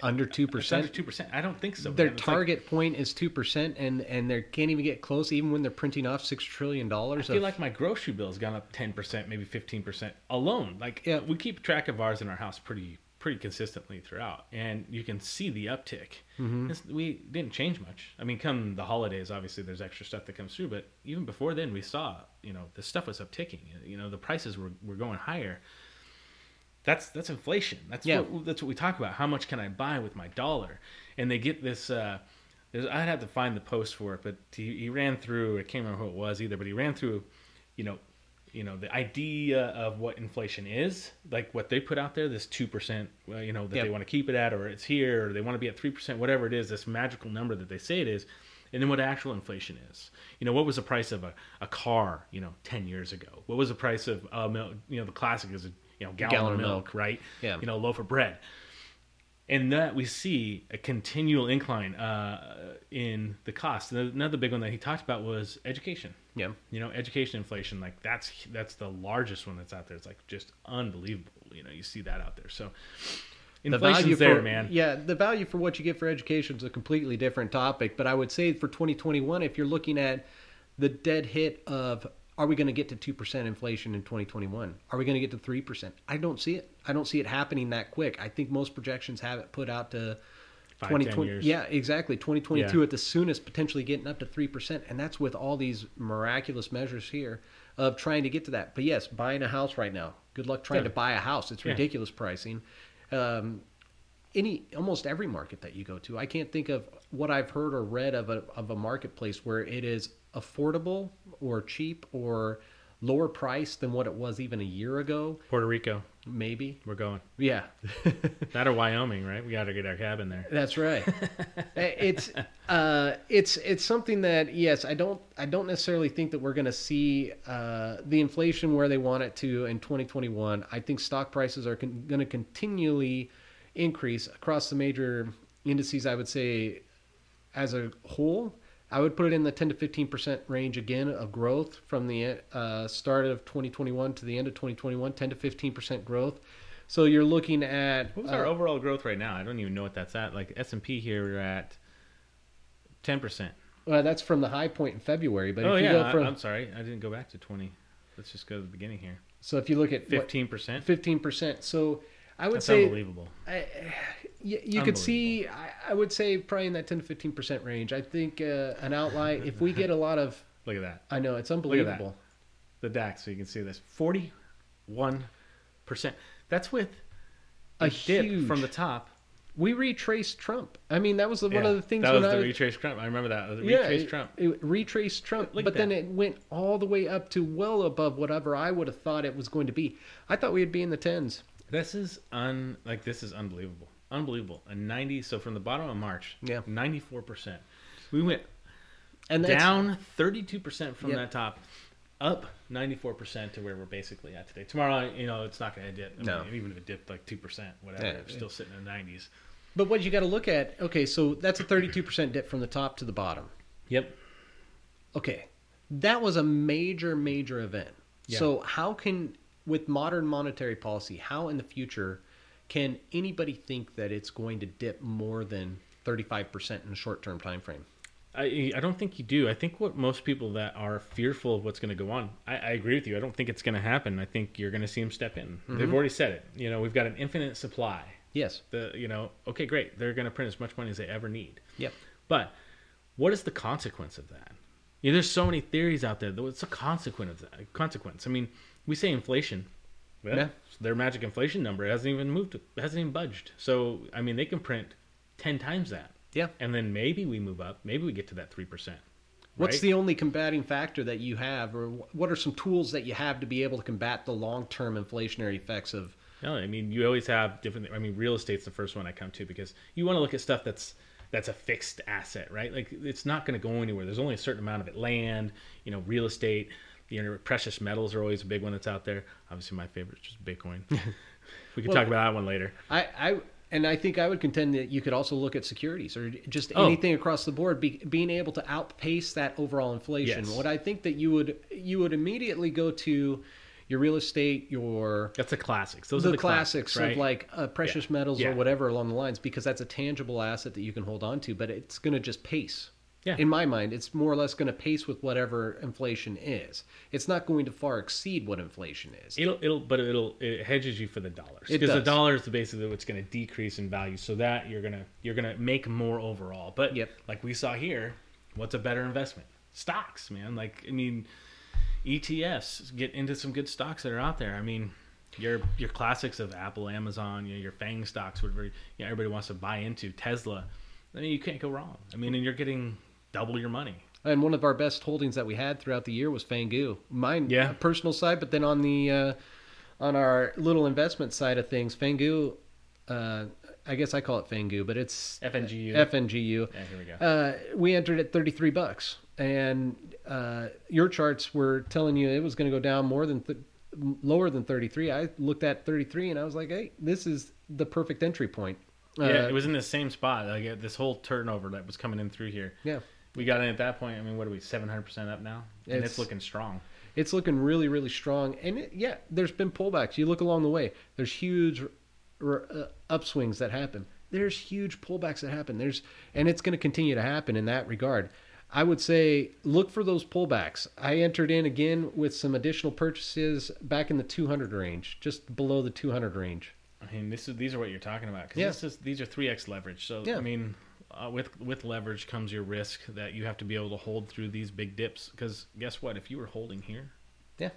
Under two percent. under two percent. I don't think so. Their. It's like- target point is two percent, and and they can't even get close, even when they're printing off six trillion dollars. I feel like my grocery bill's gone up ten percent, maybe fifteen percent alone. Like Yeah. we keep track of ours in our house pretty pretty consistently throughout, and you can see the uptick. Mm-hmm. We didn't change much. I mean, come the holidays, obviously there's extra stuff that comes through, but even before then, we saw you know the stuff was upticking. You know the prices were were going higher. That's that's inflation. That's Yeah. what that's what we talk about. How much can I buy with my dollar? And they get this. Uh, there's, I'd have to find the post for it, but he, he ran through. I can't remember who it was either, but he ran through, you know, you know the idea of what inflation is, like what they put out there, this two percent, well, you know, that Yep. they want to keep it at, or it's here, or they want to be at three percent, whatever it is, this magical number that they say it is, and then what actual inflation is. You know, what was the price of a, a car, you know, ten years ago? What was the price of milk? You know, the classic is a you know gallon, Gallon of milk, milk. right? Yeah. You know, loaf of bread and that we see a continual incline uh, in the cost. Another big one that he talked about was education. yeah, You know, education inflation, like that's that's the largest one that's out there. It's like just unbelievable. You know, you see that out there. So the value there, for man. yeah, the value for what you get for education is a completely different topic. But I would say for 2021, if you're looking at the dead hit of are we going to get to 2% inflation in 2021? Are we going to get to 3%? I don't see it. I don't see it happening that quick. I think most projections have it put out to Five, 2020 Yeah, exactly. 2022 Yeah. at the soonest, potentially getting up to 3%. And that's with all these miraculous measures here of trying to get to that. But yes, buying a house right now. Good luck trying Yeah. to buy a house. It's Yeah. ridiculous pricing. Um, any almost every market that you go to, I can't think of what I've heard or read of a of a marketplace where it is affordable or cheap or lower price than what it was even a year ago. Puerto Rico, Maybe, we're going. yeah. [LAUGHS] That or Wyoming, right? We got to get our cabin there. That's right. [LAUGHS] it's uh, it's it's something that yes, I don't I don't necessarily think that we're going to see uh, the inflation where they want it to in 2021. I think stock prices are con- going to continually increase across the major indices. I would say as a whole, I would put it in the 10 to 15 percent range again of growth from the uh, start of 2021 to the end of 2021. 10 to 15 percent growth. So you're looking at What was uh, our overall growth right now? I don't even know what that's at. Like S and P here, we're at ten percent. well, that's from the high point in February. But Oh if you yeah, go I, from I'm sorry, I didn't go back to twenty. Let's just go to the beginning here. so if you look at Fifteen percent. fifteen percent, so I would That's say unbelievable. I, you, you could see. I, I would say probably in that 10 to 15 percent range. I think uh, an outlier. if we get a lot of, [LAUGHS] Look at that. I know it's unbelievable. The DAX, so you can see this. Forty-one percent. That's with a, A dip huge- from the top. We retraced Trump. I mean, that was the, one of the things That was I the retrace Trump. I remember that. The yeah, retrace it- Trump. It, retraced Trump, but then it went all the way up to well above whatever I would have thought it was going to be. I thought we'd be in the tens. This is un like this is unbelievable. Unbelievable. A ninety. So from the bottom of March, Yeah. ninety-four percent. We went And down 32% from Yep. that top, up 94% to where we're basically at today. Tomorrow, you know, it's not going to dip. I No. mean, even if it dipped like 2%, whatever, Yeah, it's still sitting in the 90s. But what you got to look at? Okay, so that's a 32 percent dip from the top to the bottom. Yep. Okay, that was a major, major event. Yeah. So how can, with modern monetary policy, how in the future can anybody think that it's going to dip more than 35 percent in a short-term time frame? I, I don't think you do. I think what most people that are fearful of what's going to go on, I, I agree with you. I don't think it's going to happen. I think you're going to see them step in. Mm-hmm. They've already said it. You know, we've got an infinite supply. Yes. The you know, okay, great. They're going to print as much money as they ever need. Yep. But what is the consequence of that? Yeah, there's so many theories out there. What's the consequence of that? Consequence. I mean, we say inflation. Well, Yeah. their magic inflation number hasn't even moved. Hasn't even budged. So I mean, they can print ten times that. Yeah. And then maybe we move up. Maybe we get to that three percent. What's the only combating factor that you have, or what are some tools that you have to be able to combat the long-term inflationary effects of? No, I mean you always have different. I mean, real estate's the first one I come to because you want to look at stuff that's that's a fixed asset, right? Like it's not going to go anywhere. There's only a certain amount of it. Land, you know, real estate. You know, precious metals are always a big one that's out there. Obviously, my favorite is just Bitcoin. [LAUGHS] we can Well- talk about that one later. I, I and I think I would contend that you could also look at securities or just Oh. anything across the board, be, being able to outpace that overall inflation. Yes. What I think that you would you would immediately go to your real estate, your That's the classics. Those the, are the classics, right? of like uh, precious metals Yeah. or whatever along the lines, because that's a tangible asset that you can hold on to. But it's going to just pace. Yeah. In my mind, it's more or less going to pace with whatever inflation is. It's not going to far exceed what inflation is. It'll, it'll, but it'll, it hedges you for the dollars because the dollar is basically what's going to decrease in value, so that you're gonna, you're gonna make more overall. But Yep. like we saw here, what's a better investment? Stocks, man. Like I mean, ETFs get into some good stocks that are out there. I mean, your your classics of Apple, Amazon, you know, your Fang stocks, whatever you know, everybody wants to buy into, Tesla. I mean, you can't go wrong. I mean, and you're getting double your money. And one of our best holdings that we had throughout the year was Fangu. Mine, Yeah. personal side, but then on the uh, on our little investment side of things, Fangu. Uh, I guess I call it Fangu, but it's FNGU. FNGU. yeah, here we go. Uh, we entered at 33 bucks, and uh, your charts were telling you it was going to go down more than th- lower than 33. I looked at 33 and I was like, hey, this is the perfect entry point. Uh, yeah, it was in the same spot. Like uh, this whole turnover that was coming in through here. yeah. We got in at that point. I mean, what are we? Seven hundred percent up now, and it's, It's- looking strong. It's looking really, really strong. And it, yeah, there's been pullbacks. You look along the way. There's huge r- uh, upswings that happen. There's huge pullbacks that happen. There's and it's going to continue to happen in that regard. I would say look for those pullbacks. I entered in again with some additional purchases back in the 200 range, just below the 200 range. I mean, this is these are what you're talking about because Yeah. these are three x leverage. So Yeah. I mean, uh, with with leverage comes your risk that you have to be able to hold through these big dips. Because guess what? If you were holding here, Yeah,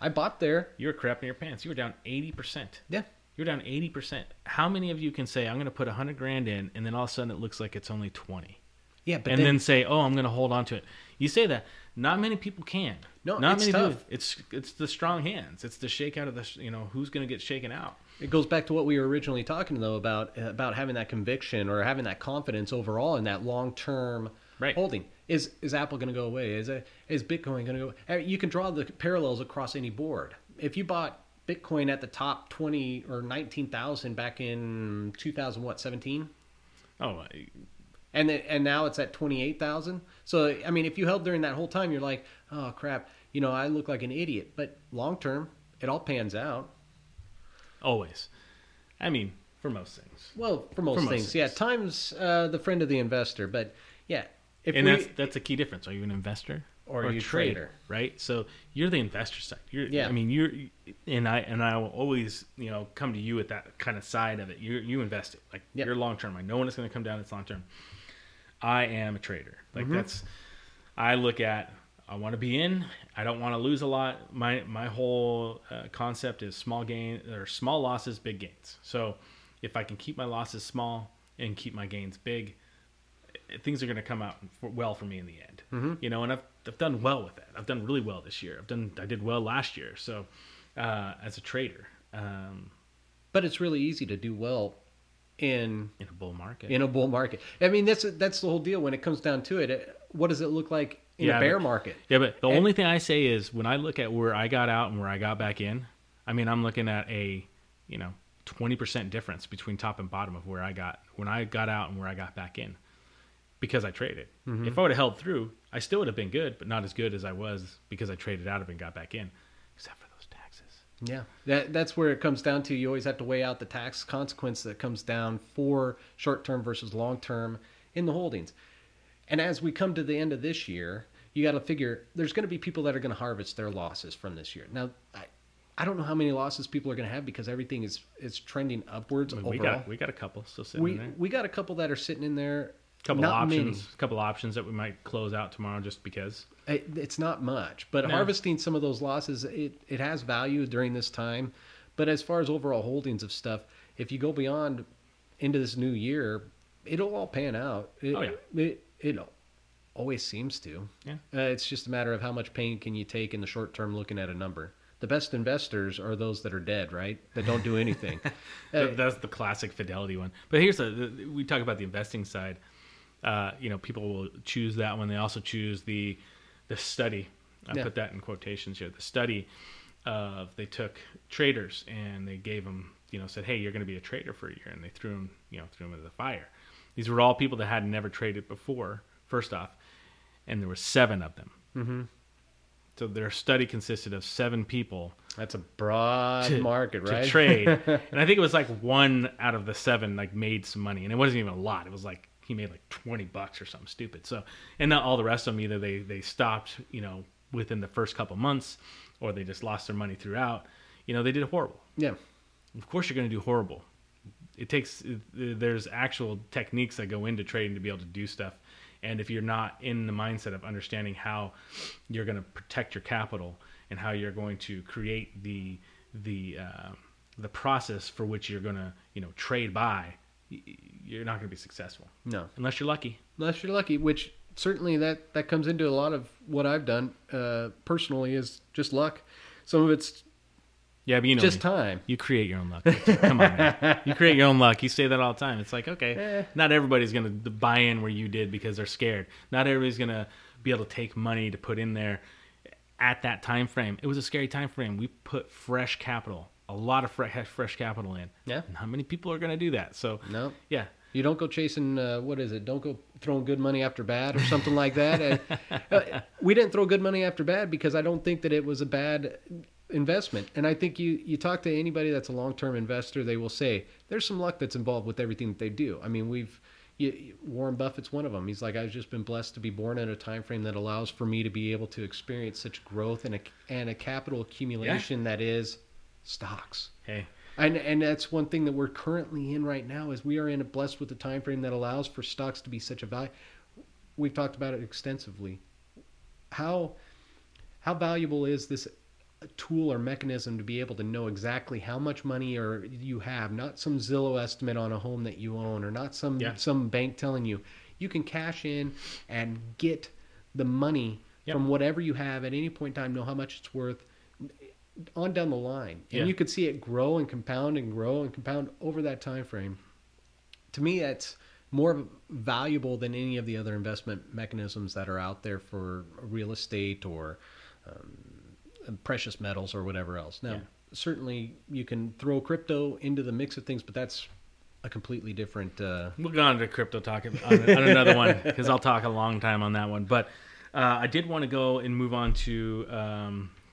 I bought there. you were crapping your pants. You were down eighty percent. Yeah, You're down eighty percent. How many of you can say I'm going to put hundred grand in, and then all of a sudden it looks like it's only twenty? yeah, but and then, then, say, "Oh, I'm going to hold on to it." You say that. Not many people can. No, not it's many tough. people. It's it's the strong hands. It's the shake out of the you know who's going to get shaken out. It goes back to what we were originally talking though about about having that conviction or having that confidence overall in that long term Right. holding. Is is Apple going to go away? Is it, is Bitcoin going to go? You can draw the parallels across any board. If you bought Bitcoin at the top twenty or nineteen thousand back in two thousand what seventeen? Oh, I- and then, and now it's at twenty eight thousand. So I mean, if you held during that whole time, you're like, oh crap, you know, I look like an idiot. But long term, it all pans out. Always. I mean, for most things. Well, for most, For most things, things. yeah. Time's uh, the friend of the investor, but yeah, if and we, that's that's a key difference. Are you an investor Or are a you a trader? Right. So you're the investor side. You're, Yeah. I mean, you're, and I and I will always you know come to you at that kind of side of it. You you invest it like Yep. you're long term. I know when it's going to come down. It's long term. I am a trader. Like Mm-hmm. that's. I look at. I want to be in. I don't want to lose a lot. My my whole uh, concept is small gain or small losses, big gains. So if I can keep my losses small and keep my gains big, things are going to come out for, well for me in the end. Mm-hmm. You know, and I've I've done well with that. I've done really well this year. I've done I did well last year. So uh, as a trader um, but it's really easy to do well in in a bull market, in a bull market. I mean, that's that's the whole deal. When it comes down to it, it what does it look like in Yeah, a bear but- market? yeah. But the And- only thing I say is when I look at where I got out and where I got back in, I mean I'm looking at a you know twenty percent difference between top and bottom of where I got when I got out and where I got back in because I traded. Mm-hmm. If I would have held through, I still would have been good, but not as good as I was because I traded out of and got back in, except for those taxes. Yeah, that that's where it comes down to. You always have to weigh out the tax consequence that comes down for short term versus long term in the holdings. And as we come to the end of this year, you got to figure there's going to be people that are going to harvest their losses from this year. Now, I, I don't know how many losses people are going to have because everything is is trending upwards I mean, overall. we got we got a couple still sitting we in there. we got a couple that are sitting in there. couple not options, many. couple options that we might close out tomorrow just because. It, it's not much, but No. harvesting some of those losses, it, it has value during this time. But as far as overall holdings of stuff, if you go beyond into this new year, it'll all pan out. It, Oh, yeah. it, it always seems to. Yeah. Uh, it's just a matter of how much pain can you take in the short term looking at a number. The best investors are those that are dead, right? That don't do anything. [LAUGHS] Uh, That's the classic fidelity one. But here's the, the we talk about the investing side. Uh, you know, people will choose that one. They also choose the the study. I Yeah. put that in quotations here. The study of they took traders and they gave them, you know, said, hey, you're going to be a trader for a year, and they threw them, you know, threw them into the fire. These were all people that had never traded before. First off, and there were seven of them. hmm So their study consisted of seven people That's a broad to, market, right? to trade. [LAUGHS] and I think it was like one out of the seven like made some money, and it wasn't even a lot. It was like he made like twenty bucks or something stupid. So, and not all the rest of them either they they stopped, you know, within the first couple months, or they just lost their money throughout. You know, they did horrible. yeah. Of course, you're going to do horrible. It takes there's actual techniques that go into trading to be able to do stuff. And if you're not in the mindset of understanding how you're going to protect your capital and how you're going to create the the uh, the process for which you're going to you know trade by, you're not going to be successful No. unless you're lucky. unless you're lucky which certainly that that comes into a lot of what i've done uh, personally is just luck some of it's Yeah, but you know just time You create your own luck. Come on, man. [LAUGHS] You create your own luck. You say that all the time. It's like, okay, Eh. not everybody's going to buy in where you did because they're scared. Not everybody's going to be able to take money to put in there at that time frame. It was a scary time frame. We put fresh capital, a lot of fresh fresh capital in. Yeah. How many people are going to do that? So, no yeah. you don't go chasing uh, what is it don't go throwing good money after bad or something like that And, [LAUGHS] uh, we didn't throw good money after bad because i don't think that it was a bad investment and i think you you talk to anybody that's a long-term investor they will say there's some luck that's involved with everything that they do i mean we've you, Warren Buffett's one of them. He's like, I've just been blessed to be born in a time frame that allows for me to be able to experience such growth and a, and a capital accumulation that is stocks. Hey, And and that's one thing that we're currently in right now is we are in a blessed with a time frame that allows for stocks to be such a value. We've talked about it extensively. How how valuable is this tool or mechanism to be able to know exactly how much money or you have, not some Zillow estimate on a home that you own or not some Yeah. some bank telling you. You can cash in and get the money Yep. from whatever you have at any point in time, know how much it's worth on down the line. And Yeah. you could see it grow and compound and grow and compound over that time frame. To me, that's more valuable than any of the other investment mechanisms that are out there for real estate or um, precious metals or whatever else. Now, Yeah. certainly you can throw crypto into the mix of things, but that's a completely different. Uh, We'll go on to crypto talk on, on another [LAUGHS] one because I'll talk a long time on that one. But uh, I did want to go and move on to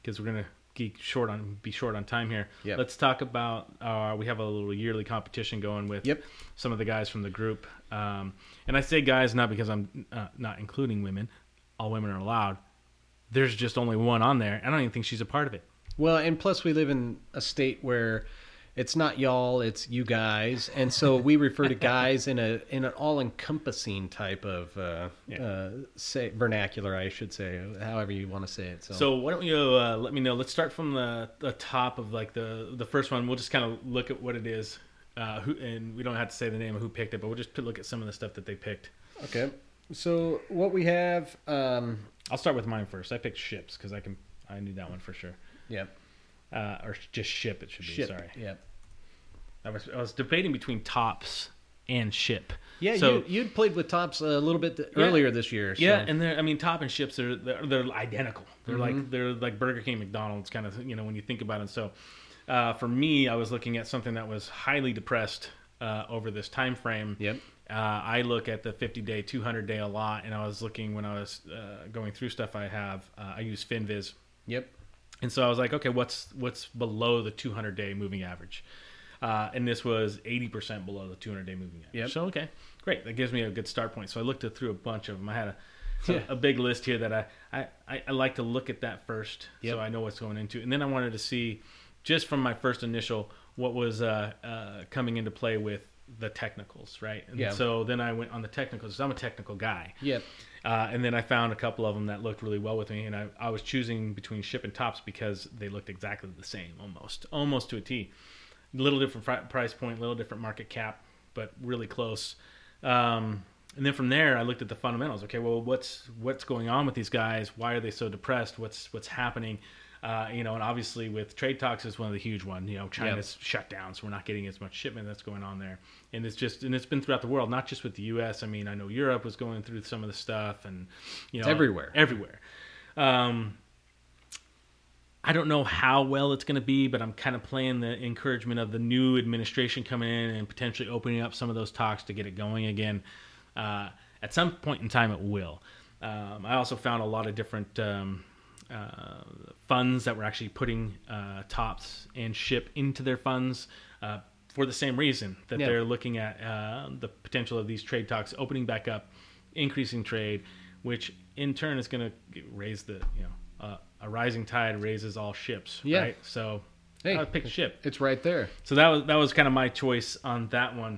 because we're gonna geek short on be short on time here. Yep. Let's talk about uh, we have a little yearly competition going with Yep. some of the guys from the group. Um, and I say guys not because I'm uh, not including women. All women are allowed. There's just only one on there. I don't even think she's a part of it. well, and plus we live in a state where it's not y'all, it's you guys, and so we refer to guys in a in an all encompassing type of uh, Yeah. uh, say vernacular, I should say, however you want to say it. So, So why don't you uh, let me know? Let's start from the, the top of like the the first one. We'll just kind of look at what it is, uh, who, and we don't have to say the name of who picked it, but we'll just look at some of the stuff that they picked. okay. So what we have, um, I'll start with mine first. I picked ships because I can I knew that one for sure, yep, uh, or just ship. It should be. ship, Sorry, yep. I was I was debating between tops and ship. Yeah, So- you you'd played with tops a little bit th- Yeah. earlier this year. So. Yeah, and they're I mean top and ships are they're, they're identical. They're Mm-hmm. like they're like Burger King, McDonald's kind of you know when you think about it. So uh, for me, I was looking at something that was highly depressed uh, over this time frame. Yep. Uh, I look at the 50 day, 200 day a lot, and I was looking when I was uh, going through stuff I have. Uh, I use FinViz, Yep. and so I was like, okay, what's what's below the 200 day moving average? Uh, and this was 80% below the 200 day moving average. Yep. So okay, great. That gives me a good start point. So I looked through a bunch of them. I had a Yeah. [LAUGHS] a, a big list here that I, I, I, I like to look at that first Yep. so I know what's going into. And then I wanted to see just from my first initial what was uh, uh, coming into play with the technicals, right? And Yeah. so then I went on the technicals. I'm a technical guy. Yep. Uh, and then I found a couple of them that looked really well with me, and I, I was choosing between ship and tops because they looked exactly the same, almost, almost to a T. Little different fri- price point, a little different market cap, but really close. Um, and then from there, I looked at the fundamentals. Okay, well, what's what's going on with these guys? Why are they so depressed? What's what's happening? Uh, you know, and obviously with trade talks is one of the huge ones. You know, China's shut down, so we're not getting as much shipment that's going on there. And it's just and it's been throughout the world, not just with the U.S. I mean, I know Europe was going through some of the stuff, and you know, It's everywhere. everywhere. Um, I don't know how well it's going to be, but I'm kind of playing the encouragement of the new administration coming in and potentially opening up some of those talks to get it going again. Uh, at some point in time, it will. Um, I also found a lot of different um, uh, funds that were actually putting uh, tops and ship into their funds uh, for the same reason that Yeah. they're looking at uh, the potential of these trade talks opening back up, increasing trade, which in turn is going to raise the you know uh, a rising tide raises all ships. Yeah. Right. So Hey. I would pick a ship. It's right there. So that was that was kind of my choice on that one.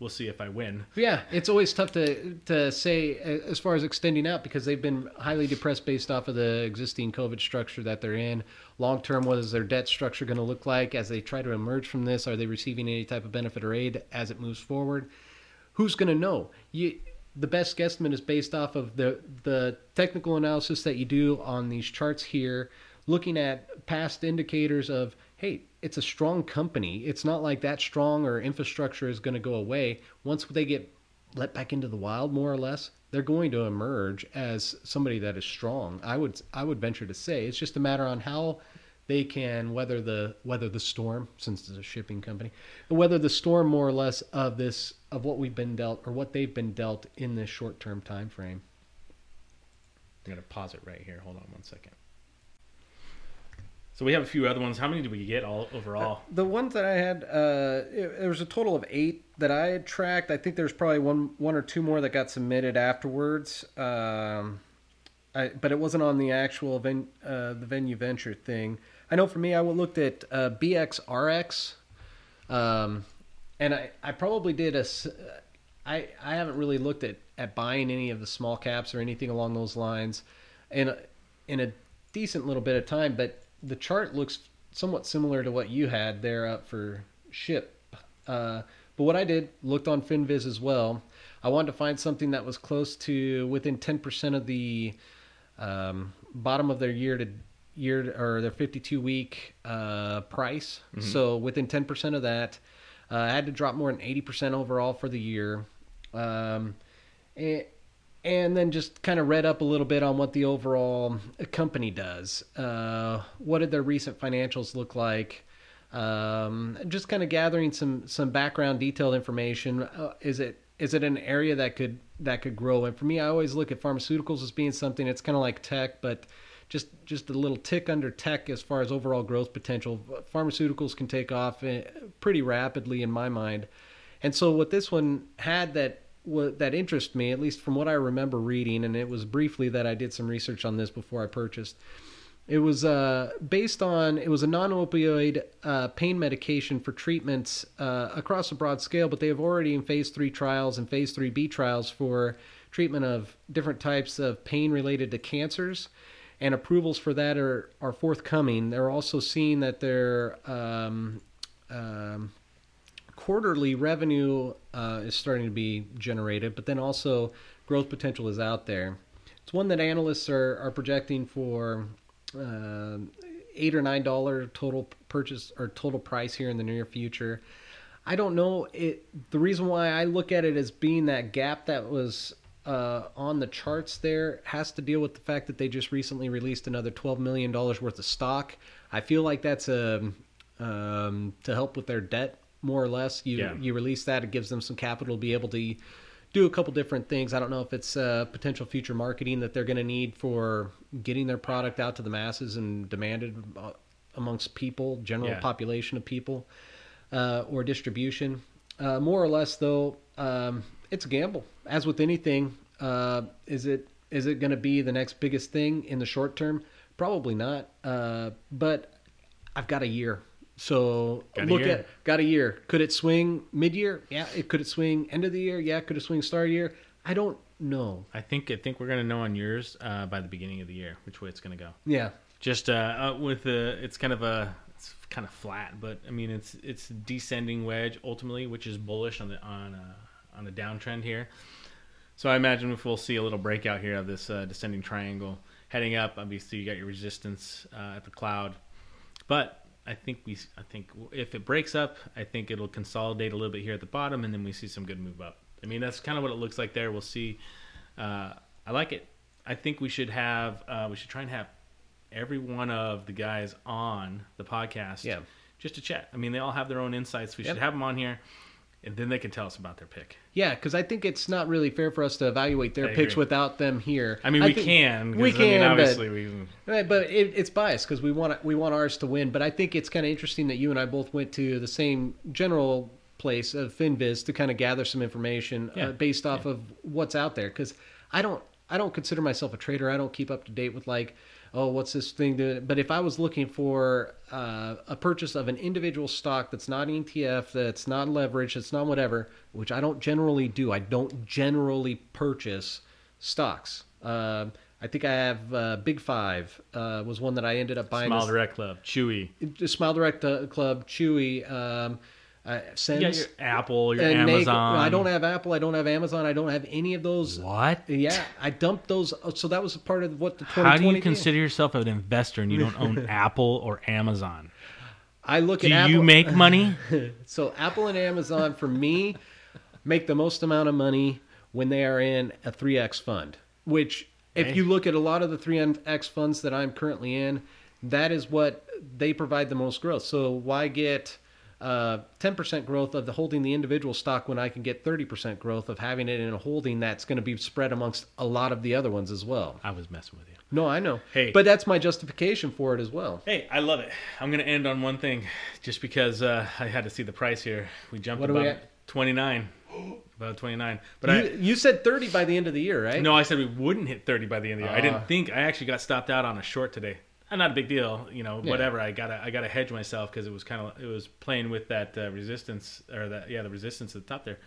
We'll see if I win. Yeah, it's always tough to to say uh, as far as extending out because they've been highly depressed based off of the existing COVID structure that they're in. Long term, what is their debt structure going to look like as they try to emerge from this? Are they receiving any type of benefit or aid as it moves forward? Who's going to know? You, the best guesstimate is based off of the the technical analysis that you do on these charts here, looking at past indicators of hey, it's a strong company. It's not like that strong or infrastructure is going to go away once they get let back into the wild, more or less. They're going to emerge as somebody that is strong. I would I would venture to say it's just a matter on how they can weather the weather the storm since it's a shipping company weather the storm more or less of this of what we've been dealt or what they've been dealt in this short term time frame I'm gonna pause it right here. Hold on one second. So we have a few other ones. How many did we get all overall? the ones that i had uh there was a total of eight that i had tracked i think there's probably one one or two more that got submitted afterwards um I, but it wasn't on the actual ven, uh, the venue venture thing. I know for me, I looked at uh, BXRX, um, and I, I probably did a. s- I I haven't really looked at, at buying any of the small caps or anything along those lines, in a, in a decent little bit of time. But the chart looks somewhat similar to what you had there up for ship. Uh, but what I did looked on Finviz as well. I wanted to find something that was close to within ten percent of the um, bottom of their year to year or their 52 week uh, price. So within 10% of that, uh, I had to drop more than 80% overall for the year. Um, and then just kind of read up a little bit on what the overall company does. Uh, what did their recent financials look like? Um, just kind of gathering some some background, detailed information. Uh, is it is it an area that could that could grow? And for me, I always look at pharmaceuticals as being something that's kind of like tech, but just just a little tick under tech as far as overall growth potential. Pharmaceuticals can take off eh, pretty rapidly in my mind, and so what this one had that that interest me, at least from what I remember reading, and it was briefly that I did some research on this before I purchased. It was uh, based on it was a non-opioid uh, pain medication for treatments uh, across a broad scale, but they have already in phase three trials and phase three B trials for treatment of different types of pain related to cancers, and approvals for that are are forthcoming. They're also seeing that their um, um, quarterly revenue uh, is starting to be generated, but then also growth potential is out there. It's one that analysts are, are projecting for uh, eight or nine dollar total purchase or total price here in the near future. I don't know it. The reason why I look at it as being that gap that was uh, on the charts there has to deal with the fact that they just recently released another twelve million dollars worth of stock. I feel like that's a um, to help with their debt more or less. You Yeah. you release that, it gives them some capital to be able to do a couple different things. I don't know if it's uh, potential future marketing that they're going to need for getting their product out to the masses and demanded uh, amongst people, general Yeah. population of people, uh, or distribution. Uh, more or less, though, um, it's a gamble. As with anything, uh, is it is it going to be the next biggest thing in the short term? Probably not. Uh, but I've got a year. So Got look at got a year. Could it swing mid year? Yeah. It could it swing end of the year? Yeah. Could it swing start year? I don't know. I think I think we're gonna know on yours uh, by the beginning of the year which way it's gonna go. Yeah. Just uh, uh, with the it's kind of a it's kind of flat, but I mean it's it's descending wedge ultimately, which is bullish on the on uh, on the downtrend here. So I imagine if we'll see a little breakout here of this uh, descending triangle heading up. Obviously, you got your resistance uh, at the cloud, but I think we I think if it breaks up, I think it'll consolidate a little bit here at the bottom, and then we see some good move up. I mean that's kind of what it looks like there. We'll see. Uh, I like it. I think we should have uh, we should try and have every one of the guys on the podcast Yeah. just to chat. I mean, they all have their own insights. We Yep. should have them on here, and then they can tell us about their pick. Yeah, because I think it's not really fair for us to evaluate their I picks agree. without them here. I mean, we think- can. we I mean, can, but- obviously, we. But it, it's biased because we want we want ours to win. But I think it's kind of interesting that you and I both went to the same general place of Finviz to kind of gather some information Yeah, uh, based off of what's out there. Because I don't I don't consider myself a trader. I don't keep up to date with like oh what's this thing doing. But if I was looking for uh, a purchase of an individual stock that's not ETF, that's not leveraged, that's not whatever, which I don't generally do. I don't generally purchase stocks. Um I think I have uh, Big Five uh, was one that I ended up buying. Smile Direct Club, Chewy. Smile Direct uh, Club, Chewy, um, uh, You your Apple, your. Amazon. I don't have Apple. I don't have Amazon. I don't have any of those. What? Yeah, I dumped those. uh, So that was a part of what the 2020. How do you did. consider yourself an investor and you don't own [LAUGHS] Apple or Amazon? I look Do at Apple. you make money? [LAUGHS] So Apple and Amazon for me make the most amount of money when they are in a 3x fund, which if you look at a lot of the 3x funds that I'm currently in, that is what they provide the most growth. So why get uh, 10% growth of the holding the individual stock when I can get 30% growth of having it in a holding that's going to be spread amongst a lot of the other ones as well. I was messing with you. No, I know. Hey. But that's my justification for it as well. Hey, I love it. I'm going to end on one thing just because uh, I had to see the price here. We jumped What we 29. [GASPS] About 29. But you, I you said 30 by the end of the year, right? No, I said we wouldn't hit 30 by the end of the year. I Ah. didn't think I actually got stopped out on a short today. Uh, Not a big deal, you know. Yeah. Whatever. I gotta I gotta hedge myself because it was kind of it was playing with that uh, resistance or that yeah the resistance at the top there,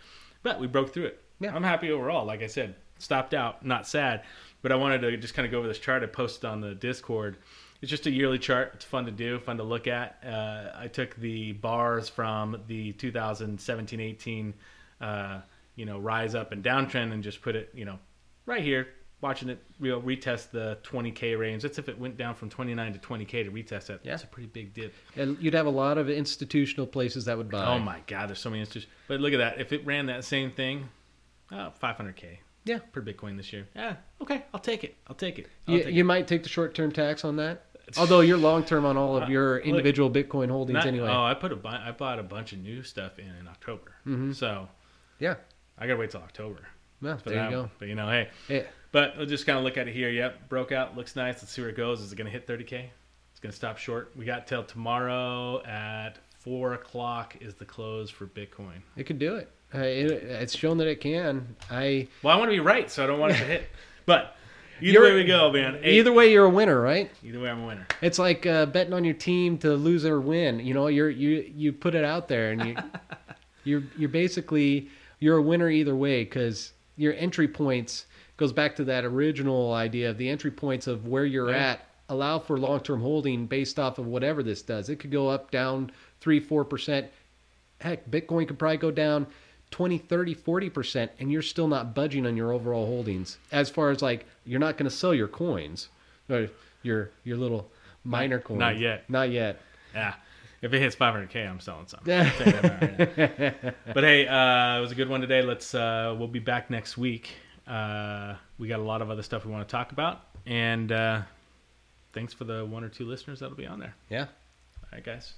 but we broke through it. Yeah. I'm happy overall. Like I said, stopped out, not sad. But I wanted to just kind of go over this chart I posted on the Discord. It's just a yearly chart. It's fun to do, fun to look at. Uh, I took the bars from the 2017-18, uh, you know, rise up and downtrend, and just put it, you know, right here. Watching it, real retest the 20k range. That's if it went down from 29 to 20k to retest that. Yeah. That's a pretty big dip. And you'd have a lot of institutional places that would buy. Oh my God, there's so many institutions. But look at that. If it ran that same thing, oh, 500k. Yeah. per Bitcoin this year. Yeah, okay, I'll take it. I'll take it. I'll You, take you might take the short term tax on that. Although you're long term on all of [LAUGHS] Uh, your look, individual Bitcoin holdings Not- anyway. Oh, I put a I bought a bunch of new stuff in in October. Mhm. So Yeah. I gotta wait till October. Yeah, for there you go. But you know, hey, Yeah. But we'll just kind of look at it here. Yep, broke out, looks nice. Let's see where it goes. Is it gonna hit 30k? It's gonna stop short. We got till tomorrow at four o'clock is the close for Bitcoin. It could do it. Uh, it. It's shown that it can. I Well, I want to be right, so I don't want it to hit. [LAUGHS] But either You're- way we go, man. Eight- either way you're a winner, right? either way, I'm a winner. It's like uh, betting on your team to lose or win. You know, you're you you put it out there, and you [LAUGHS] you're you're basically you're a winner either way because your entry points goes back to that original idea of the entry points of where you're Yeah. at allow for long term holding based off of whatever this does. It could go up, down three, four percent. Heck, Bitcoin could probably go down 20, 30, 40 percent, and you're still not budging on your overall holdings. As far as like you're not going to sell your coins, or your your little minor coins. not yet. Not yet. Yeah. If it hits 500k, I'm selling some. [LAUGHS] I'll tell you that right but hey, uh, it was a good one today. Let's uh, we'll be back next week. Uh, we got a lot of other stuff we want to talk about, and uh, thanks for the one or two listeners that'll be on there. Yeah. All right, guys.